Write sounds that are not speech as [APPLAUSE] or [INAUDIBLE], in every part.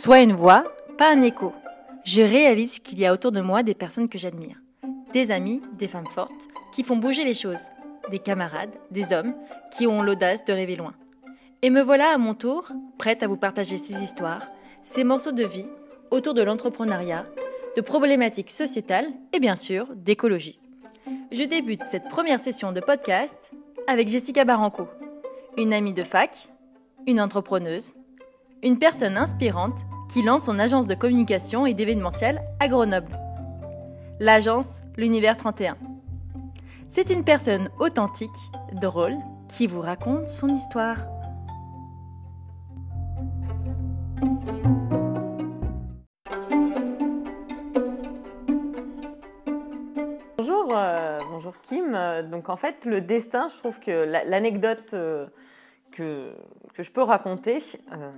Sois une voix, pas un écho. Je réalise qu'il y a autour de moi des personnes que j'admire. Des amis, des femmes fortes, qui font bouger les choses. Des camarades, des hommes, qui ont l'audace de rêver loin. Et me voilà à mon tour, prête à vous partager ces histoires, ces morceaux de vie, autour de l'entrepreneuriat, de problématiques sociétales et bien sûr d'écologie. Je débute cette première session de podcast avec Jessica Baranco, une amie de fac, une entrepreneuse, une personne inspirante qui lance son agence de communication et d'événementiel à Grenoble. L'agence L'Univers 31. C'est une personne authentique, drôle, qui vous raconte son histoire. Bonjour, euh, bonjour Kim. Donc en fait, le destin, je trouve que l'anecdote euh, que, que, je peux raconter, euh,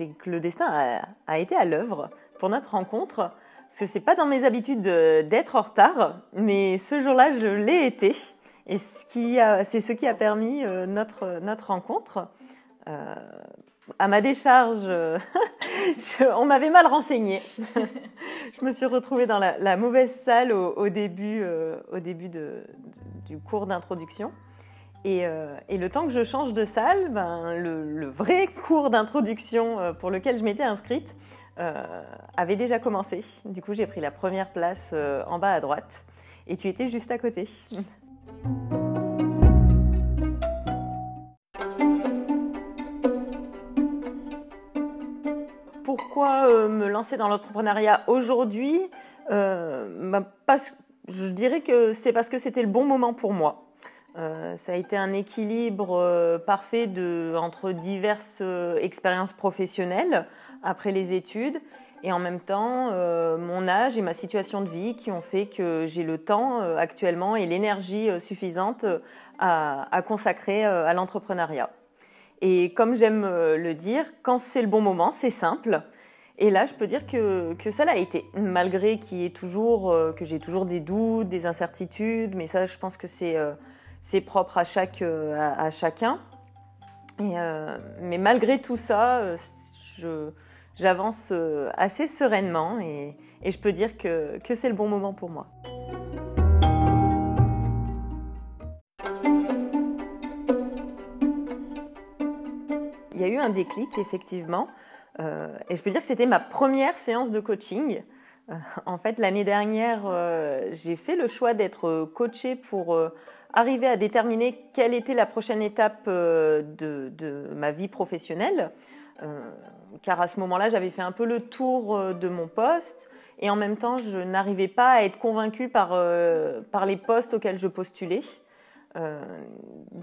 c'est que le destin a, été à l'œuvre pour notre rencontre. Parce que c'est pas dans mes habitudes d'être en retard, mais ce jour-là, je l'ai été. Et c'est ce qui a permis notre, notre rencontre. à ma décharge, [LAUGHS] on m'avait mal renseigné. [LAUGHS] je me suis retrouvée dans la, mauvaise salle au, début, au début euh, du cours d'introduction. Euh, et, le temps que je change de salle, ben, le, vrai cours d'introduction euh, pour lequel je m'étais inscrite avait déjà commencé. Du coup, j'ai pris la première place en bas à droite. Et tu étais juste à côté. [LAUGHS] pourquoi euh, me lancer dans l'entrepreneuriat aujourd'hui? Euh, bah, Je dirais que c'est parce que c'était le bon moment pour moi. Euh, ça a été un équilibre parfait de, entre diverses expériences professionnelles après les études et en même temps mon âge et ma situation de vie qui ont fait que j'ai le temps actuellement et l'énergie suffisante à, consacrer à l'entrepreneuriat. Et comme j'aime le dire, quand c'est le bon moment, c'est simple. Et là, je peux dire que, ça l'a été, malgré qu'il toujours, euh, que j'ai toujours des doutes, des incertitudes, mais ça, je pense que c'est euh, c'est propre à, chaque, euh, à, chacun. Et, mais malgré tout ça, j'avance assez sereinement et, je peux dire que, que c'est le bon moment pour moi. Il y a eu un déclic, effectivement. Euh, et je peux dire que c'était ma première séance de coaching. Euh, en fait, l'année dernière, euh, j'ai fait le choix d'être coachée pour arriver à déterminer quelle était la prochaine étape de, ma vie professionnelle. car à ce moment-là, j'avais fait un peu le tour de mon poste et en même temps, je n'arrivais pas à être convaincue par, les postes auxquels je postulais.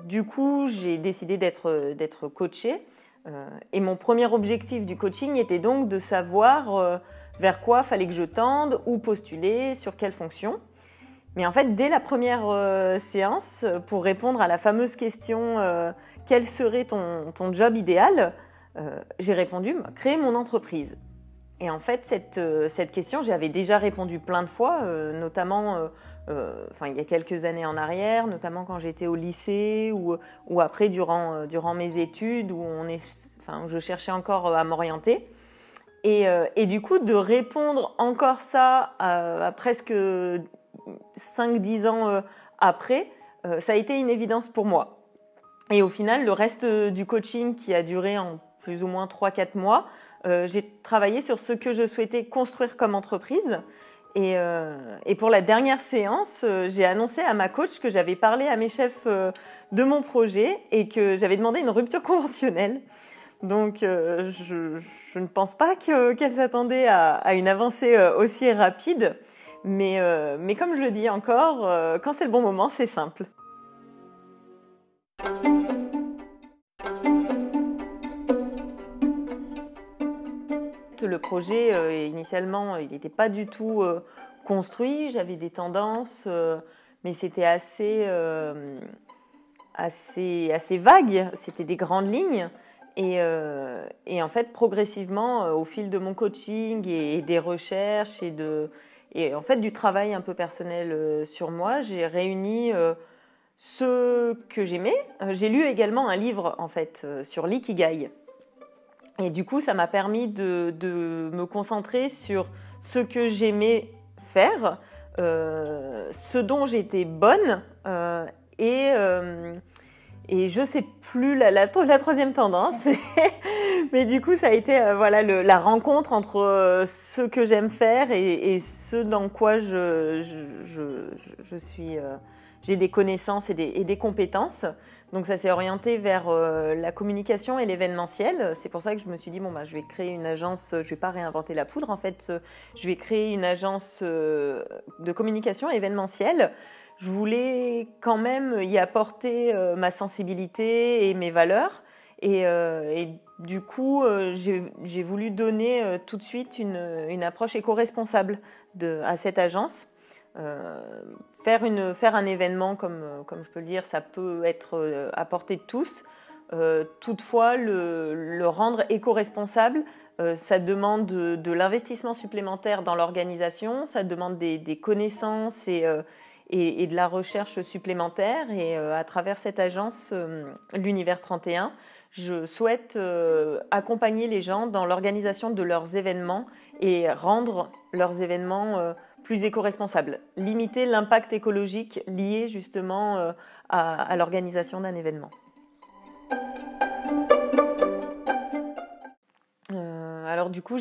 du coup, j'ai décidé d'être coachée euh, et mon premier objectif du coaching était donc de savoir euh, vers quoi fallait que je tende, où postuler, sur quelle fonction. Mais en fait, dès la première euh, séance, pour répondre à la fameuse question quel serait ton, ton job idéal, j'ai répondu créer mon entreprise. Et en fait, cette, cette question, j'y avais déjà répondu plein de fois, notamment il y a quelques années en arrière, notamment quand j'étais au lycée ou, ou après durant, durant mes études, où on est je cherchais encore euh, à m'orienter. Et, euh, et, du coup, de répondre encore ça à, presque 5-10 ans euh, après, ça a été une évidence pour moi. Et au final, le reste du coaching qui a duré en plus ou moins 3-4 mois, j'ai travaillé sur ce que je souhaitais construire comme entreprise. Et pour la dernière séance, j'ai annoncé à ma coach que j'avais parlé à mes chefs de mon projet et que j'avais demandé une rupture conventionnelle. Donc, euh, je, ne pense pas qu'elle s'attendait à, une avancée euh, aussi rapide. Mais, euh, mais comme je le dis encore, quand c'est le bon moment, c'est simple. Le projet, initialement, il n'était pas du tout construit. J'avais des tendances, mais c'était assez, assez, assez vague. C'était des grandes lignes. Euh, et, en fait, progressivement, euh, au fil de mon coaching et, des recherches et, de, et en fait du travail un peu personnel euh, sur moi, j'ai réuni ce que j'aimais. J'ai lu également un livre en fait sur l'ikigai. Et du coup, ça m'a permis de, me concentrer sur ce que j'aimais faire, ce dont j'étais bonne et et je sais plus la, troisième tendance, [LAUGHS] mais, du coup, ça a été euh, voilà la rencontre entre euh, ce que j'aime faire et, ce dans quoi je, suis, euh, j'ai des connaissances et des, et des, compétences. Donc ça s'est orienté vers la communication et l'événementiel. C'est pour ça que je me suis dit bon bah je vais créer une agence. Je vais pas réinventer la poudre en fait. Je vais créer une agence de communication événementielle je voulais quand même y apporter euh, ma sensibilité et mes valeurs. Et, euh, du coup, euh, j'ai voulu donner tout de suite une, approche éco-responsable à cette agence. faire, un événement, comme, comme je peux le dire, ça peut être à portée de tous. toutefois, le, rendre éco-responsable, ça demande de, l'investissement supplémentaire dans l'organisation, ça demande des, des connaissances et, et, de la recherche supplémentaire. Et euh, à travers cette agence, euh, l'Univers 31, je souhaite euh, accompagner les gens dans l'organisation de leurs événements et rendre leurs événements plus éco-responsables, limiter l'impact écologique lié justement à, l'organisation d'un événement. alors du coup,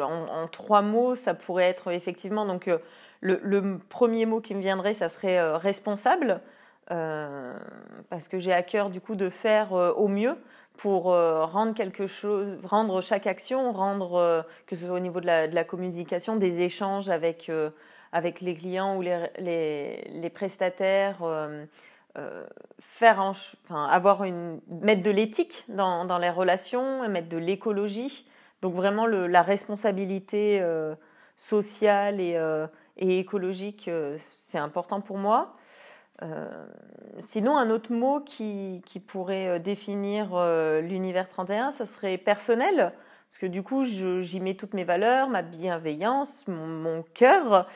en, trois mots, ça pourrait être effectivement donc le, premier mot qui me viendrait, ça serait euh, responsable, euh, parce que j'ai à cœur du coup de faire euh, au mieux pour rendre quelque chose, rendre chaque action, rendre que ce soit au niveau de la, communication, des échanges avec avec les clients ou les, prestataires, faire enfin, avoir une mettre de l'éthique dans, dans, les relations, mettre de l'écologie, donc vraiment la responsabilité sociale et et écologique, euh, c'est important pour moi. Euh, sinon, un autre mot qui, pourrait euh, définir l'univers 31, ce serait personnel, parce que du coup, j'y mets toutes mes valeurs, ma bienveillance, mon, cœur.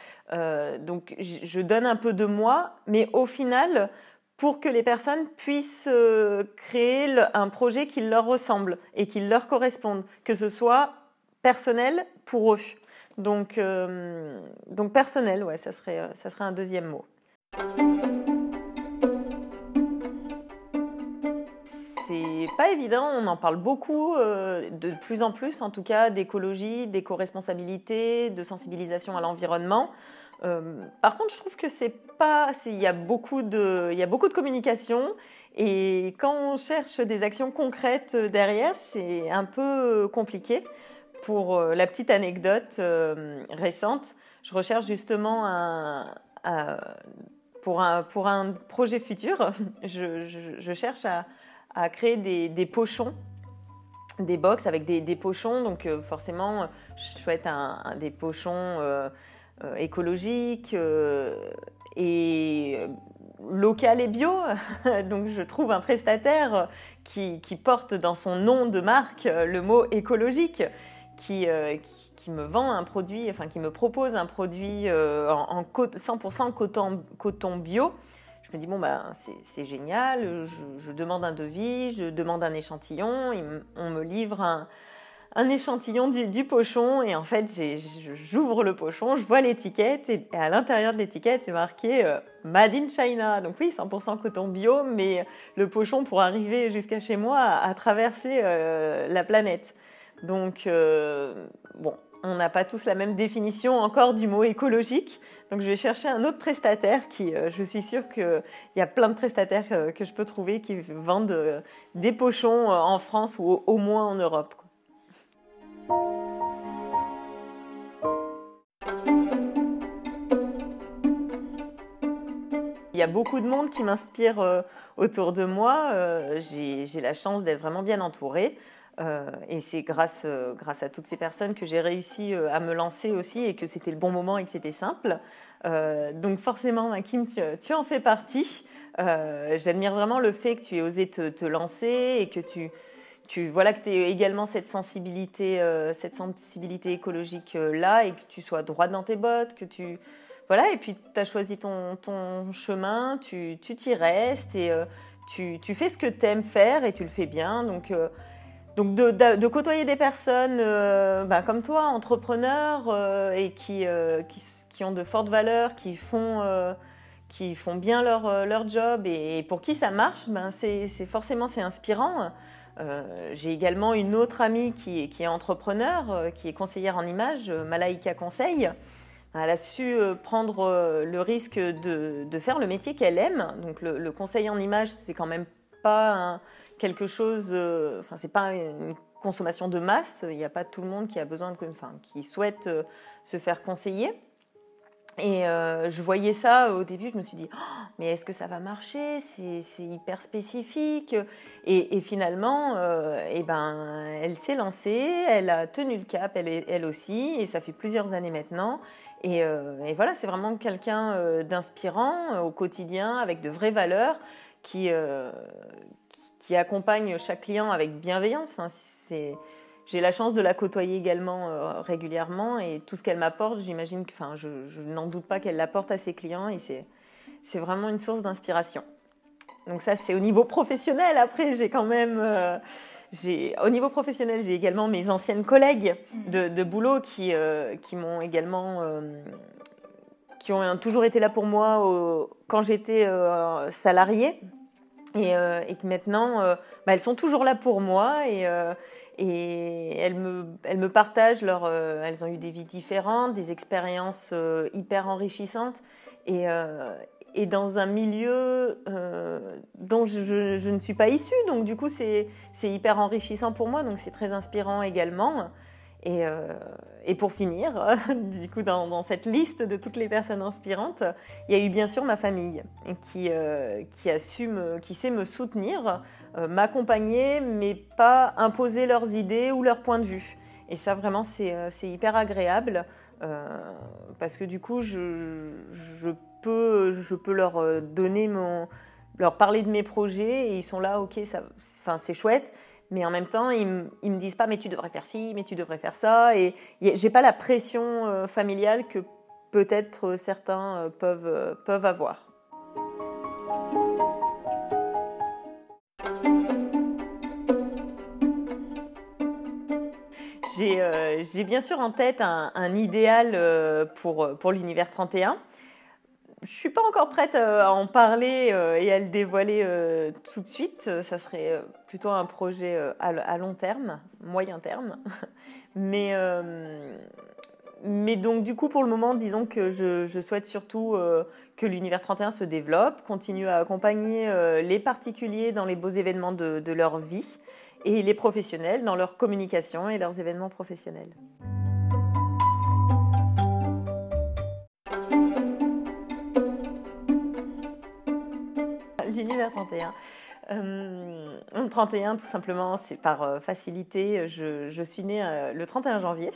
donc, je donne un peu de moi, mais au final, pour que les personnes puissent créer un projet qui leur ressemble et qui leur corresponde, que ce soit personnel pour eux. Donc, euh, donc personnel, ouais, ça serait, euh, ça serait un deuxième mot. C'est pas évident, on en parle beaucoup, euh, de plus en plus en tout cas, d'écologie, d'éco-responsabilité, de sensibilisation à l'environnement. par contre, je trouve que c'est pas, il y il y a beaucoup de communication et quand on cherche des actions concrètes derrière, c'est un peu compliqué pour euh, la petite anecdote euh, récente, je recherche justement pour, un, pour un projet futur, [LAUGHS] je, cherche à, créer des, pochons, des box avec des, pochons. Donc euh, forcément, je souhaite des pochons écologiques et local et bio. [LAUGHS] Donc je trouve un prestataire qui, porte dans son nom de marque le mot écologique euh, qui, me vend un produit, enfin qui me propose un produit euh, en, 100% coton, bio, je me dis bon bah c'est génial, je, demande un devis, je demande un échantillon, on me livre un, échantillon du, pochon et en fait j'ouvre le pochon, je vois l'étiquette et, à l'intérieur de l'étiquette c'est marqué euh, Made in China. Donc oui 100% coton bio mais le pochon pour arriver jusqu'à chez moi a, traversé la planète. Donc, euh, bon, on n'a pas tous la même définition encore du mot écologique. Donc, je vais chercher un autre prestataire qui, euh, je suis sûre qu'il y a plein de prestataires euh, que je peux trouver qui vendent des pochons en France ou au moins en Europe. Il y a beaucoup de monde qui m'inspire autour de moi. J'ai la chance d'être vraiment bien entourée. Euh, et c'est grâce, euh, grâce à toutes ces personnes que j'ai réussi euh, à me lancer aussi et que c'était le bon moment et que c'était simple. donc forcément, Kim, tu, en fais partie. J'admire vraiment le fait que tu aies osé te, lancer et que tu, tu voilà que aies également cette sensibilité, cette sensibilité écologique là et que tu sois droite dans tes bottes, que tu voilà et puis tu as choisi ton, ton chemin, tu t'y restes et tu, tu, fais ce que tu aimes faire et tu le fais bien. Donc donc de, côtoyer des personnes bah, comme toi, entrepreneurs, et qui, qui, ont de fortes valeurs, qui font, qui font bien leur, leur job et, pour qui ça marche, ben c'est forcément c'est inspirant. J'ai également une autre amie qui, qui est entrepreneur, qui est conseillère en images, Malaika Conseil. Elle a su prendre le risque de, de faire le métier qu'elle aime. Donc le, le conseil en images, c'est quand même pas un, quelque chose, euh, enfin, c'est pas une consommation de masse. Il n'y a pas tout le monde qui a besoin de, qui souhaite euh, se faire conseiller. Et euh, je voyais ça au début, je me suis dit, oh, mais est-ce que ça va marcher? C'est hyper spécifique. Et, finalement, eh ben, elle s'est lancée, elle a tenu le cap, elle, elle aussi, et ça fait plusieurs années maintenant. Et, et voilà, c'est vraiment quelqu'un d'inspirant au quotidien, avec de vraies valeurs, qui, qui accompagne chaque client avec bienveillance. j'ai la chance de la côtoyer également euh, régulièrement et tout ce qu'elle m'apporte, j'imagine enfin, je, n'en doute pas qu'elle l'apporte à ses clients et c'est, vraiment une source d'inspiration. Donc ça, c'est au niveau professionnel. Après, j'ai quand même, euh, au niveau professionnel, j'ai également mes anciennes collègues de, de boulot qui, euh, qui m'ont également, qui ont toujours été là pour moi quand j'étais salariée et, euh, et que maintenant, euh, bah, elles sont toujours là pour moi et, euh, et elles, me, elles me partagent leur. elles ont eu des vies différentes, des expériences hyper enrichissantes et, et dans un milieu dont je, je, ne suis pas issue. Donc, du coup, c'est hyper enrichissant pour moi, donc c'est très inspirant également. Et, euh, et, pour finir, [LAUGHS] du coup, dans, cette liste de toutes les personnes inspirantes, il y a eu bien sûr ma famille qui, euh, qui, assume, qui sait me soutenir, euh, m'accompagner, mais pas imposer leurs idées ou leurs points de vue. Et ça, vraiment, c'est hyper agréable parce que du coup, je, je, peux, je peux leur donner mon, leur parler de mes projets et ils sont là, ok, ça, enfin, c'est chouette mais en même temps, ils, me disent pas, mais tu devrais faire ci, mais tu devrais faire ça. Et j'ai pas la pression euh, familiale que peut-être certains euh, peuvent, euh, peuvent avoir. J'ai bien sûr en tête un, un idéal pour, pour l'univers 31 je suis pas encore prête euh, à en parler euh, et à le dévoiler euh, tout de suite. Ça serait plutôt un projet à long terme, moyen terme. [LAUGHS] Mais, donc du coup, pour le moment, disons que je, souhaite surtout que l'univers 31 se développe, continue à accompagner les particuliers dans les beaux événements de, de leur vie et les professionnels dans leur communication et leurs événements professionnels. L'univers 31. Euh, 31, tout simplement, c'est par euh, facilité. Je, suis née euh, le 31 janvier.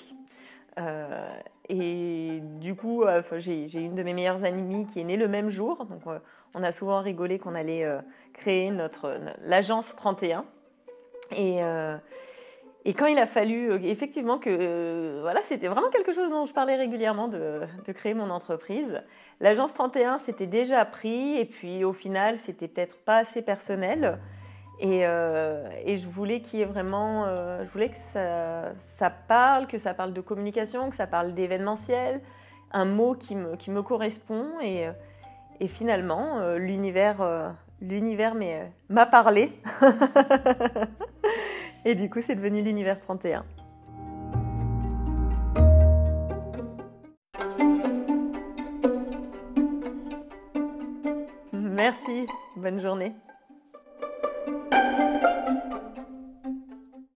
Euh, et du coup, j'ai une de mes meilleures amies qui est née le même jour. Donc, on a souvent rigolé qu'on allait créer notre l'agence 31. Et et quand il a fallu euh, effectivement que euh, voilà, c'était vraiment quelque chose dont je parlais régulièrement de, créer mon entreprise. L'agence 31 s'était déjà pris et puis au final c'était peut-être pas assez personnel. Et, euh, je voulais qu'il y ait vraiment, je voulais que ça, ça, parle, que ça parle de communication, que ça parle d'événementiel, un mot qui me, qui me correspond. Et, et finalement, l'univers, l'univers m'a parlé. [LAUGHS] Et du coup, c'est devenu l'univers 31. Merci, bonne journée.